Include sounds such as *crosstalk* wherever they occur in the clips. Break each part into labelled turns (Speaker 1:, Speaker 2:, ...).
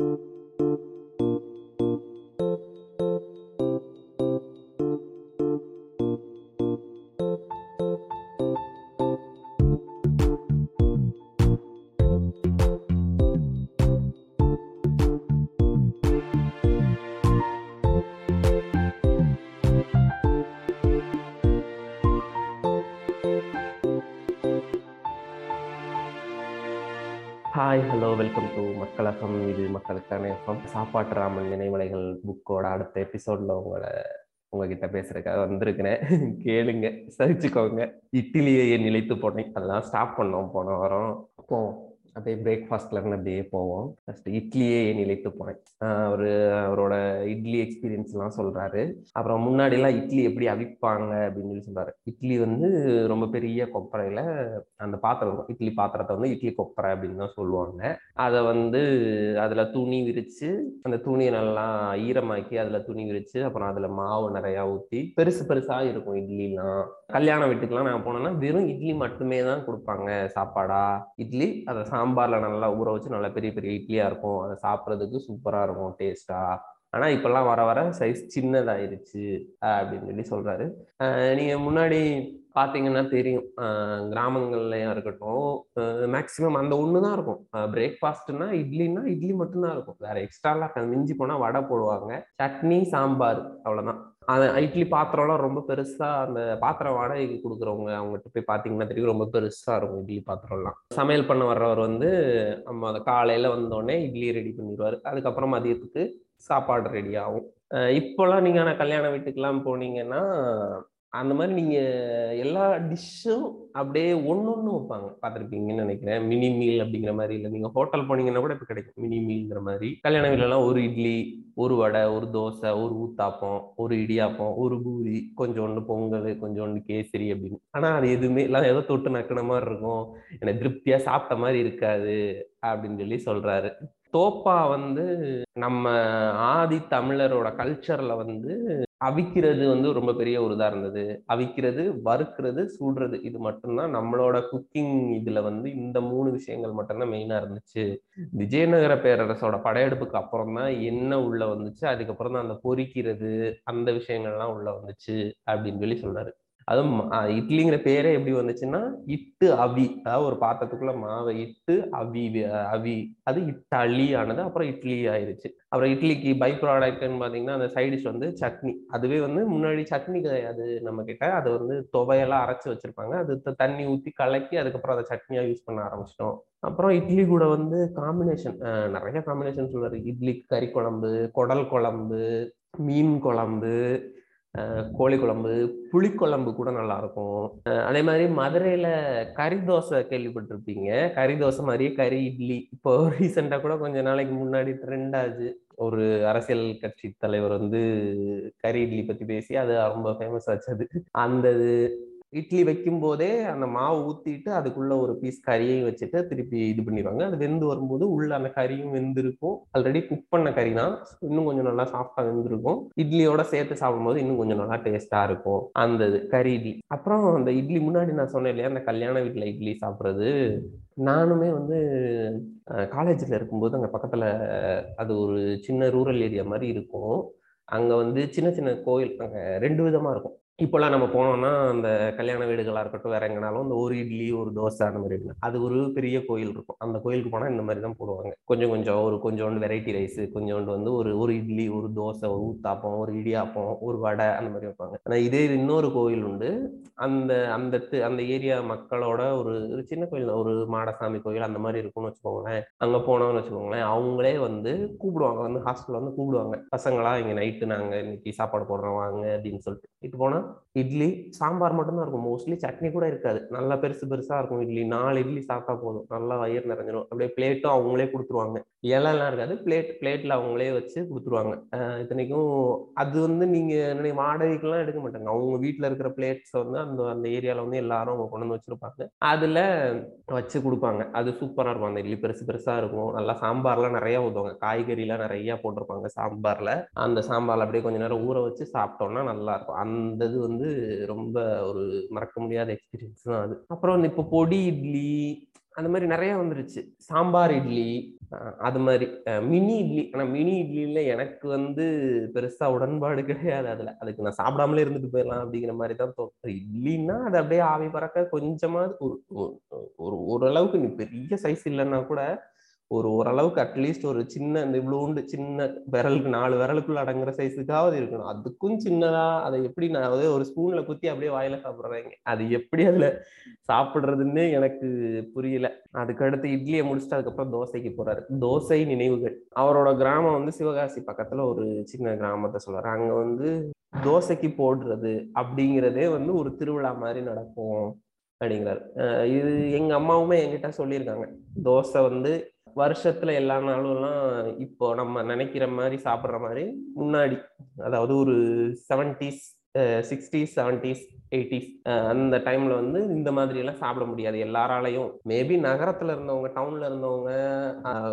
Speaker 1: you hi hello welcome to Makkalagam இது மக்களுக்கான FM சாப்பாட்டு ராமன் நினைவலைகள் புக்கோட அடுத்த எபிசோட்ல உங்களை உங்ககிட்ட பேசுறதுக்காக வந்திருக்கிறேன். கேளுங்க சரிச்சுக்கோங்க இட்லியை நிலைத்து போனேன். அதெல்லாம் ஸ்டாப் பண்ணோம் போன வாரம். அப்போ அப்படியே பிரேக்ஃபாஸ்ட்லருந்து அப்படியே போவோம். ஃபர்ஸ்ட் இட்லியே நிலைத்து போனேன் அவர் அவரோட இட்லி எக்ஸ்பீரியன்ஸ் எல்லாம் சொல்றாரு. அப்புறம் முன்னாடிலாம் இட்லி எப்படி அவிப்பாங்க அப்படின்னு சொல்லி சொல்றாரு. இட்லி வந்து ரொம்ப பெரிய கொப்பரையில் அந்த பாத்திரம் இட்லி பாத்திரத்தை வந்து இட்லி கொப்பரை அப்படின்னு தான் சொல்லுவாங்க. அதை வந்து அதில் துணி விரித்து அந்த துணியை நல்லா ஈரமாக்கி அதில் துணி விரித்து அப்புறம் அதில் மாவு நிறையா ஊற்றி பெருசு பெருசாக இருக்கும் இட்லிலாம். கல்யாண வீட்டுக்கெலாம் நான் போனேன்னா வெறும் இட்லி மட்டுமே தான் கொடுப்பாங்க சாப்பாடா. இட்லி அதை சாம்பார்ல நல்லா ஊற வச்சு நல்லா பெரிய பெரிய இட்லியாக இருக்கும். அதை சாப்பிட்றதுக்கு சூப்பரா இருக்கும் டேஸ்டா ஆனா இப்போல்லாம் வர வர சைஸ் சின்னதாயிருச்சு அப்படின்னு சொல்லி சொல்றாரு. நீங்க முன்னாடி பார்த்தீங்கன்னா தெரியும். கிராமங்கள்லையும் இருக்கட்டும் மேக்சிமம் அந்த ஒன்று தான் இருக்கும் பிரேக்ஃபாஸ்ட்னா இட்லின்னா இட்லி மட்டும்தான் இருக்கும். வேற எக்ஸ்ட்ராலாம் மிஞ்சி போனால் வடை போடுவாங்க. சட்னி சாம்பார் அவ்வளோதான் அந்த இட்லி பாத்திரம்லாம் ரொம்ப பெருசா அந்த பாத்திரம் வாடகைக்கு கொடுக்குறவங்க அவங்ககிட்ட போய் பார்த்தீங்கன்னா தெரியும் ரொம்ப பெருசா இருக்கும் இட்லி பாத்திரம்லாம். சமையல் பண்ண வர்றவர் வந்து நம்ம அதை காலையில வந்தோடனே இட்லி ரெடி பண்ணிடுவாரு அதுக்கப்புறம் மதியத்துக்கு சாப்பாடு ரெடி ஆகும். இப்போல்லாம் நீங்க ஆனால் கல்யாண வீட்டுக்கெல்லாம் போனீங்கன்னா அந்த மாதிரி நீங்க எல்லா டிஷ்ஷும் அப்படியே ஒன்று ஒன்று வைப்பாங்க. பார்த்துருப்பீங்கன்னு நினைக்கிறேன். மினி மீல் அப்படிங்கிற மாதிரி. இல்லை நீங்க ஹோட்டல் போனீங்கன்னா கூட இப்போ கிடைக்கும். மினி மீல்ங்கிற மாதிரி. கல்யாண வீட்லலாம் ஒரு இட்லி ஒரு வடை ஒரு தோசை ஒரு ஊத்தாப்பம் ஒரு இடியாப்பம் ஒரு பூரி கொஞ்சோண்டு பொங்கல் கொஞ்சோண்டு கேசரி அப்படின்னு. ஆனா அது எதுவுமே எல்லாம் ஏதோ தொட்டு நக்கின மாதிரி இருக்கும். எனக்கு திருப்தியா சாப்பிட்ட மாதிரி இருக்காது அப்படின்னு சொல்லி சொல்றாரு. தோப்பா வந்து நம்ம ஆதி தமிழரோட கல்ச்சர்ல வந்து அவிக்கிறது வந்து ரொம்ப பெரிய ஒரு இதா இருந்தது. அவிக்கிறது வறுக்கிறது சுடுறது இது மட்டும்தான். நம்மளோட குக்கிங் இதுல வந்து இந்த மூணு விஷயங்கள் மட்டும்தான் மெயினா இருந்துச்சு. விஜயநகர பேரரசோட படையெடுப்புக்கு அப்புறம் தான் என்ன உள்ள வந்துச்சு? அதுக்கப்புறம் தான் அந்த பொறிக்கிறது அந்த விஷயங்கள்லாம் உள்ள வந்துச்சு அப்படின்னு சொல்லி சொல்றாரு அதுவும் இட்லிங்கிற பேரே எப்படி வந்துச்சுன்னா இட்டு அவி அதாவது ஒரு பாத்திரத்துக்குள்ள மாவை இட்டு அவி அவி அது இட்டளி ஆனது அப்புறம் இட்லி ஆயிருச்சு அப்புறம் இட்லிக்கு பை ப்ராடக்ட்னு பாத்தீங்கன்னா அந்த சைடிஷ் வந்து சட்னி. அதுவே வந்து முன்னாடி சட்னி கிடையாது நம்ம கிட்ட அது வந்து துவையெல்லாம் அரைச்சு வச்சிருப்பாங்க. அது தண்ணி ஊத்தி கலக்கி அதுக்கப்புறம் அதை சட்னியா யூஸ் பண்ண ஆரம்பிச்சிட்டோம். அப்புறம் இட்லி கூட வந்து காம்பினேஷன் நிறைய காம்பினேஷன் சொல்றாரு. இட்லி கறி குழம்பு குடல் குழம்பு மீன் குழம்பு கோழி குழம்பு புளிக்குழம்பு கூட நல்லா இருக்கும் அதே மாதிரி மதுரையில கறி தோசை கேள்விப்பட்டிருப்பீங்க. கறி தோசை மாதிரியே கறி இட்லி. இப்போ *laughs* ரீசெண்டா கூட கொஞ்ச நாளைக்கு முன்னாடி ட்ரெண்ட் ஆச்சு. ஒரு அரசியல் கட்சி தலைவர் வந்து கறி இட்லி பத்தி பேசி அது ரொம்ப ஃபேமஸ் ஆச்சு அது. அந்த இட்லி வைக்கும் போதே அந்த மாவு ஊத்திட்டு அதுக்குள்ள ஒரு பீஸ் கறியையும் வச்சுட்டு திருப்பி இது பண்ணிடுவாங்க. அது வெந்து வரும்போது உள்ள அந்த கறியும் வெந்திருக்கும். ஆல்ரெடி குக் பண்ண கறி தான். இன்னும் கொஞ்சம் நல்லா சாஃப்டா வெந்திருக்கும். இட்லியோட சேர்த்து சாப்பிடும்போது இன்னும் கொஞ்சம் நல்லா டேஸ்டா இருக்கும். அந்த இது கறி இட்லி. அப்புறம் அந்த இட்லி முன்னாடி நான் சொன்னேன் இல்லையா? அந்த கல்யாண வீட்டுல இட்லி சாப்பிட்றது. நானுமே வந்து காலேஜில் இருக்கும்போது அங்கே பக்கத்தில் அது ஒரு சின்ன ரூரல் ஏரியா மாதிரி இருக்கும். அங்கே வந்து சின்ன சின்ன கோயில் அங்கே ரெண்டு விதமாக இருக்கும். இப்போல்லாம் நம்ம போனோம்னா அந்த கல்யாண வீடுகளாக இருக்கட்டும் வேற எங்கனாலும் இந்த ஒரு இட்லி ஒரு தோசை அந்த மாதிரி இருக்கும் அது ஒரு பெரிய கோயில் இருக்கும். அந்த கோயிலுக்கு போனால் இந்த மாதிரி தான் போடுவாங்க. கொஞ்சம் கொஞ்சம் ஒரு கொஞ்சோண்டு வெரைட்டி ரைஸ் கொஞ்சோண்டு வந்து ஒரு ஒரு இட்லி ஒரு தோசை ஒரு ஊத்தாப்பம் ஒரு இடியாப்பம் ஒரு வடை அந்த மாதிரி வைப்பாங்க. ஆனால் இதே இன்னொரு கோயில் உண்டு. அந்த அந்த அந்த ஏரியா மக்களோட ஒரு ஒரு சின்ன கோயில் ஒரு மாடசாமி கோயில் அந்த மாதிரி இருக்கும்னு வச்சுக்கோங்களேன். அங்கே போனோம்னு வச்சுக்கோங்களேன். அவங்களே வந்து கூப்பிடுவாங்க. வந்து ஹாஸ்டலில் வந்து கூப்பிடுவாங்க. பசங்களா இங்கே நைட்டு நாங்கள் இன்னைக்கு சாப்பாடு போடுறோம் வாங்க அப்படின்னு சொல்லிட்டு. இட்டு போனால் இட்லி சாம்பார் மட்டும்தான் இருக்கும். மோஸ்ட்லி சட்னி கூட இருக்காது. நல்லா பெருசு பெருசா இருக்கும் இட்லி. நாலு இட்லி சாப்பிட்டா போதும். நல்லா வயிறு நிறைஞ்சிடும் அப்படியே பிளேட்டும் அவங்களே கொடுத்துருவாங்க. இலெல்லாம் இருக்காது. பிளேட் பிளேட்ல அவங்களே வச்சு கொடுத்துருவாங்க. இத்தனைக்கும் அது வந்து நீங்க வாடகைக்கெல்லாம் எடுக்க மாட்டாங்க. அவங்க வீட்டுல இருக்கிற பிளேட்ஸ் வந்து அந்த அந்த ஏரியால வந்து எல்லாரும் அவங்க கொண்டு வந்து வச்சிருப்பாங்க. அதுல வச்சு கொடுப்பாங்க. அது சூப்பரா இருக்கும். அந்த இட்லி பெருசு பெருசா இருக்கும். நல்லா சாம்பார்லாம் நிறைய ஊற்றுவாங்க காய்கறிலாம் நிறைய போட்டிருப்பாங்க சாம்பார்ல. அந்த சாம்பார்ல அப்படியே கொஞ்ச நேரம் ஊற வச்சு சாப்பிட்டோம்னா நல்லா இருக்கும். அந்த இது வந்து ரொம்ப ஒரு மறக்க முடியாத எக்ஸ்பீரியன்ஸ் தான் அது. அப்புறம் வந்து இப்போ பொடி இட்லி அந்த மாதிரி நிறைய வந்துருச்சு. சாம்பார் இட்லி அது மாதிரி. மினி இட்லி. ஆனால் மினி இட்லியில் எனக்கு வந்து பெருசாக உடன்பாடு கிடையாது அதில். அதுக்கு நான் சாப்பிடாமலே இருந்துட்டு போயிடலாம் அப்படிங்கிற மாதிரி தான் தோணும். இட்லின்னா அது அப்படியே ஆவி பறக்க கொஞ்சமாவது ஒரு ஒரு- ஒரு ஓரளவுக்கு நீ பெரிய சைஸ் இல்லைன்னா கூட ஒரு ஓரளவுக்கு அட்லீஸ்ட் ஒரு சின்ன இந்த இவ்வளோண்டு சின்ன விரலுக்கு நாலு விரலுக்குள்ள அடங்குற சைஸுக்காவது இருக்கணும். அதுக்கும் சின்னதா அதை எப்படி நான் அதாவது ஒரு ஸ்பூன்ல குத்தி அப்படியே வாயில சாப்பிடுறாங்க. அது எப்படி அதுல சாப்பிடுறதுன்னு எனக்கு புரியல. அதுக்கடுத்து இட்லியை முடிச்சுட்டு அதுக்கப்புறம் தோசைக்கு போறாரு. தோசை நினைவுகள். அவரோட கிராமம் வந்து சிவகாசி பக்கத்துல ஒரு சின்ன கிராமத்தை சொல்றாரு. அங்க வந்து தோசைக்கு போடுறது அப்படிங்கிறதே வந்து ஒரு திருவிழா மாதிரி நடக்கும் அப்படிங்கிறாரு. இது எங்க அம்மாவுமே என்கிட்ட சொல்லியிருக்காங்க. தோசை வந்து வருஷத்துல எல்லா நாளும்லாம் இப்போ நம்ம நினைக்கிற மாதிரி சாப்பிட்ற மாதிரி முன்னாடி அதாவது ஒரு செவன்டிஸ் சிக்ஸ்டீஸ் செவன்டிஸ் எயிட்டிஸ் அந்த டைம்ல வந்து இந்த மாதிரி எல்லாம் சாப்பிட முடியாது. எல்லாராலையும். மேபி நகரத்துல இருந்தவங்க டவுன்ல இருந்தவங்க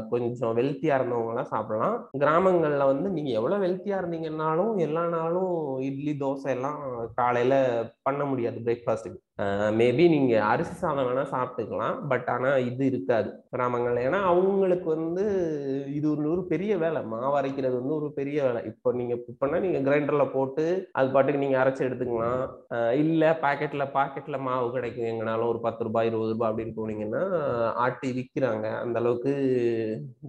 Speaker 1: கொஞ்சம் வெல்த்தியா இருந்தவங்க எல்லாம் சாப்பிடலாம். கிராமங்கள்ல வந்து நீங்க எவ்வளவு வெல்த்தியா இருந்தீங்கன்னாலும் எல்லா நாளும் இட்லி தோசை எல்லாம் காலையில பண்ண முடியாது பிரேக்ஃபாஸ்ட்டுக்கு மேபி நீங்க அரிசி சாதம் வேணா சாப்பிட்டுக்கலாம் பட் ஆனா இது இருக்காது. கிராமங்கள்ல ஏன்னா அவங்களுக்கு வந்து இது ஒரு ஒரு பெரிய வேலை. மாவு அரைக்கிறது வந்து ஒரு பெரிய வேலை. இப்போ நீங்க இப்போனா நீங்க கிரைண்டர்ல போட்டு அது பாட்டுக்கு நீங்க அரைச்சு எடுத்துக்கலாம். இல்ல பாக்கெட்ல பாக்கெட்ல மாவு கிடைக்கும். எங்கனாலும் ஒரு பத்து ரூபாய் இருபது ரூபாய் அப்படின்னு போனீங்கன்னா ஆட்டி விற்கிறாங்க அந்த அளவுக்கு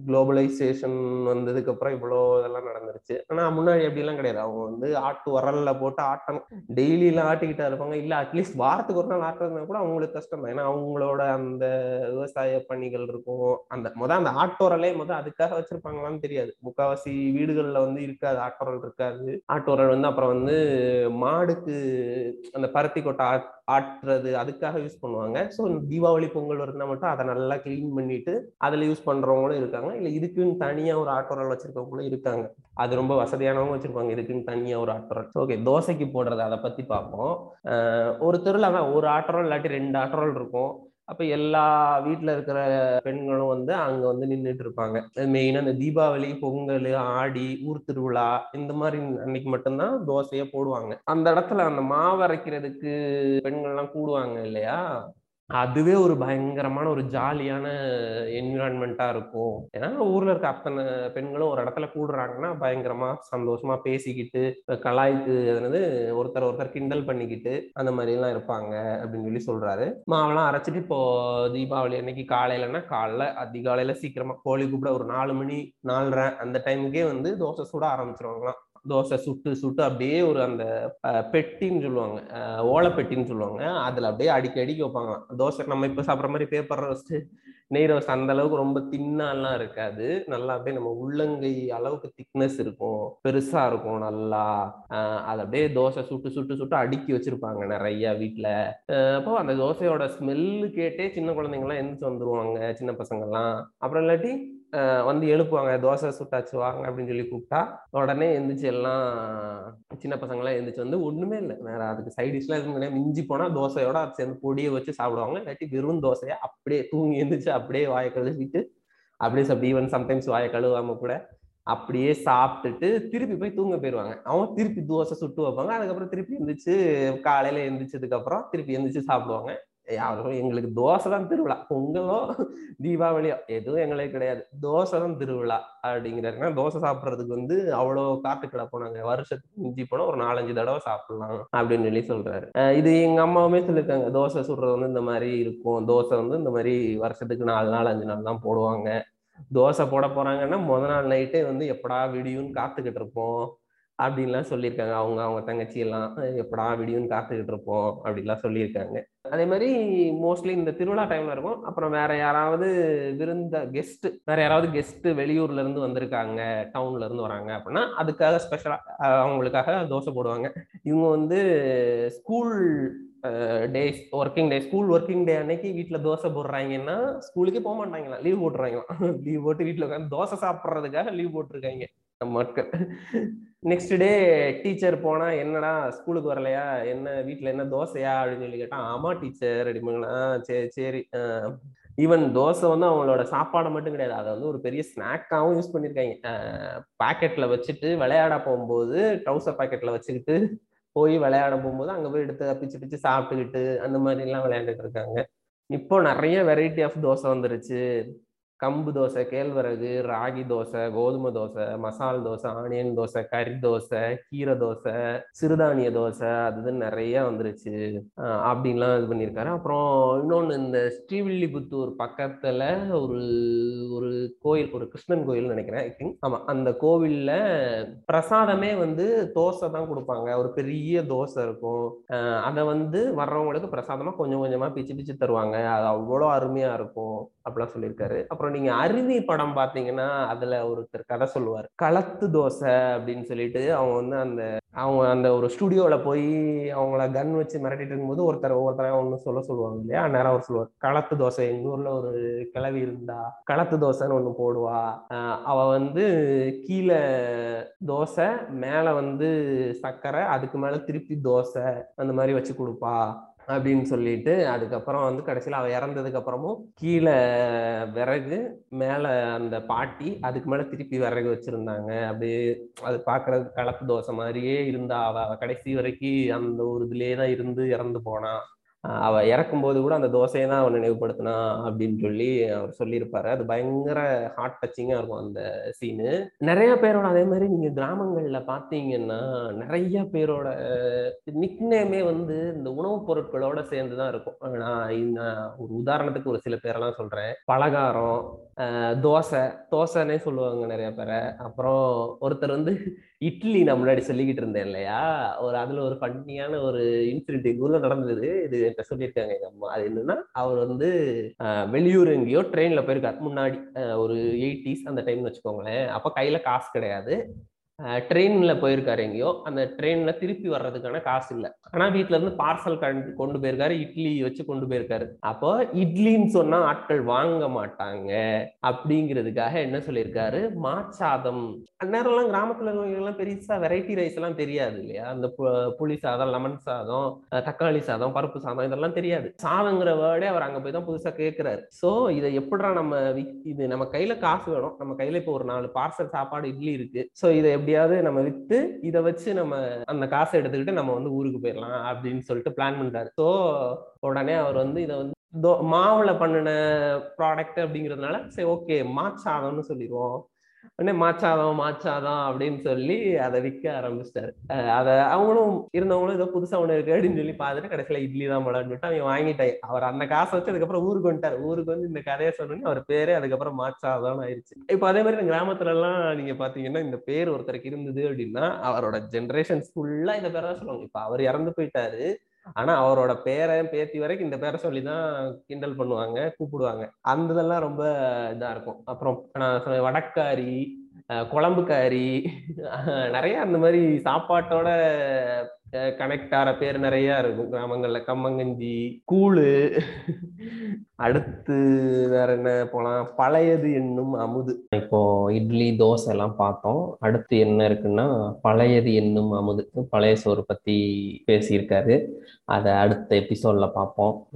Speaker 1: குளோபலைசேஷன் வந்ததுக்கு அப்புறம் இவ்வளோ இதெல்லாம் நடந்துருச்சு. ஆனா முன்னாடி அப்படிலாம் கிடையாது. அவங்க வந்து ஆட்டு உரல்ல போட்டு ஆட்டணும் டெய்லி எல்லாம் ஆட்டிக்கிட்டா இருப்பாங்க. இல்ல அட்லீஸ்ட் வாரத்துக்கு ஒரு நாள் ஆட்டுறதுனா கூட அவங்களுக்கு கஷ்டம் தான். ஏன்னா அவங்களோட அந்த விவசாய பணிகள் இருக்கும். அந்த முத அந்த ஆட்டோரலே முத அதுக்காக வச்சிருப்பாங்களான்னு தெரியாது. முக்காவாசி வீடுகள்ல வந்து இருக்காது. ஆட்டோரல் இருக்காது. ஆட்டோரல் வந்து அப்புறம் வந்து மாடுக்கு அந்த பருத்தி கொட்டை ஆட்- ஆட்டுறது அதுக்காக யூஸ் பண்ணுவாங்க. ஸோ தீபாவளி பொங்கல் வருதுன்னா மட்டும் அதை நல்லா கிளீன் பண்ணிட்டு அதுல யூஸ் பண்றவங்களும் இருக்காங்க. இல்ல இதுக்குன்னு தனியா ஒரு ஆட்டோரல் வச்சிருக்கவங்களும் இருக்காங்க. அது ரொம்ப வசதியானவங்க வச்சிருப்பாங்க. இதுக்குன்னு தனியாக ஒரு ஆட்டோரல். ஓகே தோசைக்கு போடுறது அதை பத்தி பார்ப்போம். ஒரு தெருவில் தான் ஒரு ஆட்டோரல் இல்லாட்டி ரெண்டு ஆட்டோரல் இருக்கும். அப்ப எல்லா வீட்டுல இருக்கிற பெண்களும் வந்து அங்க வந்து நின்றுட்டு இருப்பாங்க. மெயினா இந்த தீபாவளி பொங்கல் ஆடி ஊர் திருவிழா இந்த மாதிரி அன்னைக்கு மட்டும்தான் தோசையை போடுவாங்க. அந்த இடத்துல அந்த மாவரைக்கிறதுக்கு பெண்கள்லாம் கூடுவாங்க இல்லையா? அதுவே ஒரு பயங்கரமான ஒரு ஜாலியான என்விரான்மெண்ட்டா இருக்கும். ஏன்னா ஊர்ல இருக்க அத்தனை பெண்களும் ஒரு இடத்துல கூடுறாங்கன்னா பயங்கரமா சந்தோஷமா பேசிக்கிட்டு கலாய்க்கு எதுனது ஒருத்தர் ஒருத்தர் கிண்டல் பண்ணிக்கிட்டு அந்த மாதிரி எல்லாம் இருப்பாங்க அப்படின்னு சொல்லி சொல்றாரு. மாவெல்லாம் அரைச்சிட்டு இப்போ தீபாவளி அன்னைக்கு காலையிலன்னா காலைல அதிகாலையில சீக்கிரமா கோழி கூப்பிட ஒரு நாலு மணி நாலரை அந்த டைமுக்கே வந்து தோசை சுட ஆரம்பிச்சிருவாங்களாம். தோசை சுட்டு சுட்டு அப்படியே ஒரு அந்த பெட்டின்னு சொல்லுவாங்க. அஹ், ஓலை பெட்டின்னு சொல்லுவாங்க. அதுல அப்படியே அடிக்கி அடிக்கி வைப்பாங்க தோசை நம்ம இப்ப சாப்பிட்ற மாதிரி பேப்பர் ரோஸ்ட் நெய் ரோஸ்ட் அந்த அளவுக்கு ரொம்ப தின்னாலாம் இருக்காது. நல்லா அப்படியே நம்ம உள்ளங்கை அளவுக்கு திக்னஸ் இருக்கும். பெருசா இருக்கும் நல்லா. அது அப்படியே தோசை சுட்டு சுட்டு சுட்டு அடுக்கி வச்சிருப்பாங்க நிறைய வீட்டுல அப்போ அந்த தோசையோட ஸ்மெல்லு கேட்டே சின்ன குழந்தைங்கலாம் எந்திரிச்சு வந்துருவாங்க சின்ன பசங்கள்லாம். அப்புறம் இல்லாட்டி வந்து எழுப்புவாங்க. தோசை சுட்டாச்சு வாங்க அப்படின்னு சொல்லி கூப்பிட்டா உடனே எந்திரிச்சு எல்லாம் சின்ன பசங்க எல்லாம் எந்திரிச்சு வந்து ஒண்ணுமே இல்லை. வேற அதுக்கு சைடிஷ்லாம் எதுவும் கிடையாது. மிஞ்சி போனா தோசையோட அது சேர்ந்து பொடியை வச்சு சாப்பிடுவாங்க. இல்லாட்டி வெறும் தோசையை அப்படியே தூங்கி எந்திரிச்சு அப்படியே வாயை கழுவிட்டு அப்படியே சாப்பிட்டு ஈவன் சம்டைம்ஸ் வாயை கழுவாம கூட அப்படியே சாப்பிட்டுட்டு திருப்பி போய் தூங்க போயிடுவாங்க. அவங்க திருப்பி தோசை சுட்டு வைப்பாங்க. அதுக்கப்புறம் திருப்பி எந்திரிச்சு காலையில எந்திரிச்சதுக்கு அப்புறம் திருப்பி எந்திரிச்சு சாப்பிடுவாங்க. யாரும் எங்களுக்கு தோசை தான் திருவிழா. பொங்கலோ தீபாவளியோ எதுவும் எங்களுக்கு கிடையாது. தோசை தான் திருவிழா அப்படிங்கிறாருன்னா தோசை சாப்பிட்றதுக்கு வந்து அவ்வளோ காட்டு கிடப்போம் நாங்க வருஷத்துக்கு மிஞ்சி போனா ஒரு நாலஞ்சு தடவை சாப்பிடலாம் அப்படின்னு சொல்லி சொல்றாரு. இது எங்க அம்மாவுமே சொல்லியிருக்காங்க. தோசை சுடுறது வந்து இந்த மாதிரி இருக்கும். தோசை வந்து இந்த மாதிரி வருஷத்துக்கு நாலு நாள் அஞ்சு நாள் தான் போடுவாங்க. தோசை போட போறாங்கன்னா முத நாள் நைட்டே வந்து எப்படா விடியும்னு காத்துக்கிட்டு இருப்போம் அப்படின்லாம் சொல்லியிருக்காங்க. அவங்க அவங்க தங்கச்சி எல்லாம் எப்படா விடியும்னு காத்துக்கிட்டு இருப்போம் அப்படின்லாம் சொல்லியிருக்காங்க. அதே மாதிரி மோஸ்ட்லி இந்த திருவிழா டைம்ல இருக்கும். அப்புறம் வேற யாராவது விருந்த கெஸ்ட் வேற யாராவது கெஸ்ட் வெளியூர்ல இருந்து வந்திருக்காங்க டவுன்ல இருந்து வராங்க அப்படின்னா அதுக்காக ஸ்பெஷலா அவங்களுக்காக தோசை போடுவாங்க. இவங்க வந்து school days working day school working day அன்னைக்கு வீட்டுல தோசை போடுறாங்கன்னா ஸ்கூலுக்கே போக மாட்டாங்களா லீவ் போட்டுறாங்களாம் லீவ் *laughs* போட்டு வீட்டுல உட்காந்து தோசை சாப்பிட்றதுக்காக லீவ் போட்டிருக்காங்க. நம்ம மக்கள் நெக்ஸ்ட் டே டீச்சர் போனா என்னடா ஸ்கூலுக்கு வரலையா? என்ன வீட்டில் என்ன தோசையா? அப்படின்னு சொல்லி கேட்டா ஆமா டீச்சர் அப்படிங்களா சரி சரி. ஈவன் தோசை வந்து அவங்களோட சாப்பாடு மட்டும் கிடையாது. அதை வந்து ஒரு பெரிய ஸ்நாக்காகவும் யூஸ் பண்ணியிருக்காங்க பாக்கெட்ல வச்சுட்டு விளையாட போகும்போது ட்ரௌசர் பாக்கெட்ல வச்சுக்கிட்டு போய் விளையாட போகும்போது அங்க போய் எடுத்து பிச்சு பிச்சு சாப்பிட்டுக்கிட்டு அந்த மாதிரி எல்லாம் விளையாண்டுட்டு இருக்காங்க. இப்போ நிறைய வெரைட்டி ஆஃப் தோசை வந்துருச்சு. கம்பு தோசை கேழ்வரகு ராகி தோசை கோதுமை தோசை மசால் தோசை ஆனியன் தோசை கறி தோசை கீரை தோசை சிறுதானிய தோசை அது நிறைய வந்துருச்சு. அப்படின்லாம் இது பண்ணியிருக்காரு. அப்புறம் இன்னொன்று இந்த ஸ்ரீவில்லிபுத்தூர் பக்கத்துல ஒரு ஒரு கோயில் ஒரு கிருஷ்ணன் கோயில் நினைக்கிறேன் ஐ திங்க். ஆமா அந்த கோவில்ல பிரசாதமே வந்து தோசை தான் கொடுப்பாங்க. ஒரு பெரிய தோசை இருக்கும். அதை வந்து வர்றவங்களுக்கு பிரசாதமா கொஞ்சம் கொஞ்சமா பிச்சு பிச்சு தருவாங்க. அது அவ்வளோ அருமையா இருக்கும். அப்படிலாம் சொல்லியிருக்காரு. அப்புறம் அப்புறம் நீங்க அருவி படம் பாத்தீங்கன்னா அதுல ஒருத்தர் கதை சொல்லுவார். களத்து தோசை அப்படின்னு சொல்லிட்டு அவங்க வந்து அந்த அவங்க அந்த ஒரு ஸ்டுடியோல போய் அவங்கள கன் வச்சு மிரட்டிட்டு இருக்கும்போது ஒருத்தர் ஒவ்வொருத்தர ஒன்று சொல்ல சொல்லுவாங்க இல்லையா? நேரம் அவர் சொல்லுவார். களத்து தோசை எங்க ஊர்ல ஒரு கிளவி இருந்தா களத்து தோசைன்னு ஒண்ணு போடுவா. அவ வந்து கீழே தோசை மேல வந்து சர்க்கரை அதுக்கு மேல திருப்பி தோசை அந்த மாதிரி வச்சு கொடுப்பா. அப்படின்னு சொல்லிட்டு அதுக்கப்புறம் வந்து கடைசியில் அவள் இறந்ததுக்கு அப்புறமும் கீழே விறகு மேலே அந்த பாட்டி அதுக்கு மேலே திருப்பி விறகு வச்சுருந்தாங்க. அப்படியே அது பார்க்குறது கலப்பு தோசை மாதிரியே இருந்தா அவள் கடைசி வரைக்கும் அந்த ஒரு இதுலேயே தான் இருந்து இறந்து போனான் அவள் அவ இறக்கும்போது கூட அந்த தோசையை தான் அவன் நினைவுபடுத்தினா அப்படின்னு சொல்லி அவர் சொல்லியிருப்பாரு. அது பயங்கர ஹார்ட் டச்சிங்கா இருக்கும் அந்த சீனு நிறைய பேரோட அதே மாதிரி நீங்க கிராமங்கள்ல பாத்தீங்கன்னா நிறைய பேரோட நிக்னேமே வந்து இந்த உணவுப் பொருட்களோட சேர்ந்து தான் இருக்கும். நான் இந்த ஒரு உதாரணத்துக்கு ஒரு சில பேரெல்லாம் சொல்றேன். பலகாரம் தோசை தோசைன்னே சொல்லுவாங்க நிறைய பேரை. அப்புறம் ஒருத்தர் வந்து இட்லி நான் முன்னாடி சொல்லிக்கிட்டு இருந்தேன் இல்லையா? ஒரு அதுல ஒரு பண்ணியான ஒரு இன்சிடென்ட் எங்க ஊர்ல நடந்தது. இது என்கிட்ட சொல்லியிருக்காங்க எங்க அம்மா. அது என்னன்னா அவர் வந்து வெளியூர் எங்கேயோ ட்ரெயின்ல போயிருக்காரு. முன்னாடி ஒரு எயிட்டிஸ் அந்த டைம்னு வச்சுக்கோங்களேன். அப்ப கையில காசு கிடையாது. ட்ரெயின்ல போயிருக்காரு எங்கேயோ. அந்த ட்ரெயின்ல திருப்பி வர்றதுக்கான காசு இல்லை. ஆனா வீட்ல இருந்து பார்சல் கொண்டு போயிருக்காரு இட்லி வச்சு கொண்டு போயிருக்காரு. அப்போ இட்லின்னு சொன்னா ஆட்கள் வாங்க மாட்டாங்க அப்படிங்கிறதுக்காக என்ன சொல்லியிருக்காரு? மாச்சாதம் அந்நேரம்லாம் கிராமத்துல எல்லாம் பெருசா வெரைட்டி ரைஸ் எல்லாம் தெரியாது இல்லையா? அந்த பு- புளி சாதம் லெமன் சாதம் தக்காளி சாதம் பருப்பு சாதம் இதெல்லாம் தெரியாது. சாதங்கிற வேர்டே அவர் அங்க போய் தான் புதுசா கேட்கிறாரு சோ இதை எப்படிடா நம்ம விக்- இது நம்ம கையில காசு வேணும். நம்ம கையில இப்போ ஒரு நாலு பார்சல் சாப்பாடு இட்லி இருக்கு. சோ இதை எப்படியாவது நம்ம வித்து இதை வச்சு நம்ம அந்த காசை எடுத்துக்கிட்டு நம்ம வந்து ஊருக்கு போயிடலாம் அப்படின்னு சொல்லிட்டு பிளான் பண்றாரு ஸோ உடனே அவர் வந்து இதை வந்து மாவுல பண்ணின ப்ராடக்ட் அப்படிங்கிறதுனால சரி ஓகே மாச்சாதம்னு சொல்லிடுவோம். உடனே மாச்சாதம் மாச்சாதம் அப்படின்னு சொல்லி அதை விற்க ஆரம்பிச்சிட்டாரு. அதை அவங்களும் இருந்தவங்களும் ஏதோ புதுசா ஒண்ணு இருக்கு அப்படின்னு சொல்லி பார்த்துட்டு கடைசியில இட்லி தான் போலான்னு சொல்லிட்டு அவன் வாங்கிட்டாங்க. அவர் அந்த காசை வச்சு அதுக்கப்புறம் ஊருக்கு வந்துட்டாரு. ஊருக்கு வந்து இந்த கதையை சொன்னோன்னே அவர் பேரே அதுக்கப்புறம் மாச்சாதம் ஆயிடுச்சு. இப்போ அதே மாதிரி இந்த கிராமத்துல எல்லாம் நீங்க பாத்தீங்கன்னா இந்த பேர் ஒருத்தருக்கு இருந்தது அப்படின்னா அவரோட ஜென்ரேஷன் ஃபுல்லா இந்த பேர் தான் சொல்லுவாங்க. இப்ப அவர் இறந்து போயிட்டாரு. ஆனா அவரோட பேரன் பேத்தி வரைக்கும் இந்த பேரை சொல்லி தான் கிண்டல் பண்ணுவாங்க கூப்பிடுவாங்க. அந்த இதெல்லாம் ரொம்ப இதா இருக்கும். அப்புறம் நான் சொன்ன வடக்காரி குழம்புக்காரி நிறைய அந்த மாதிரி சாப்பாட்டோட கனெக்ட் ஆகிற பேர் நிறைய இருக்கும். கிராமங்கள்ல கம்மங்கஞ்சி கூழு அடுத்து வேற என்ன போலாம்? பழையது என்னும் அமுது. இப்போ இட்லி தோசை எல்லாம் பார்த்தோம். அடுத்து என்ன இருக்குன்னா பழையது என்னும் அமுது. பழைய சோறு பத்தி பேசியிருக்காரு. அதை அடுத்த எபிசோட்ல பார்ப்போம்.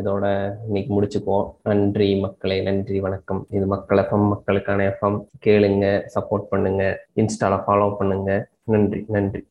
Speaker 1: இதோட இன்னைக்கு முடிச்சுக்குவோம். நன்றி மக்களே நன்றி வணக்கம். இது மக்கள் எஃப்எம் மக்களுக்கான எஃப்எம் கேளுங்க சப்போர்ட் பண்ணுங்க. இன்ஸ்டால ஃபாலோ பண்ணுங்க. நன்றி நன்றி.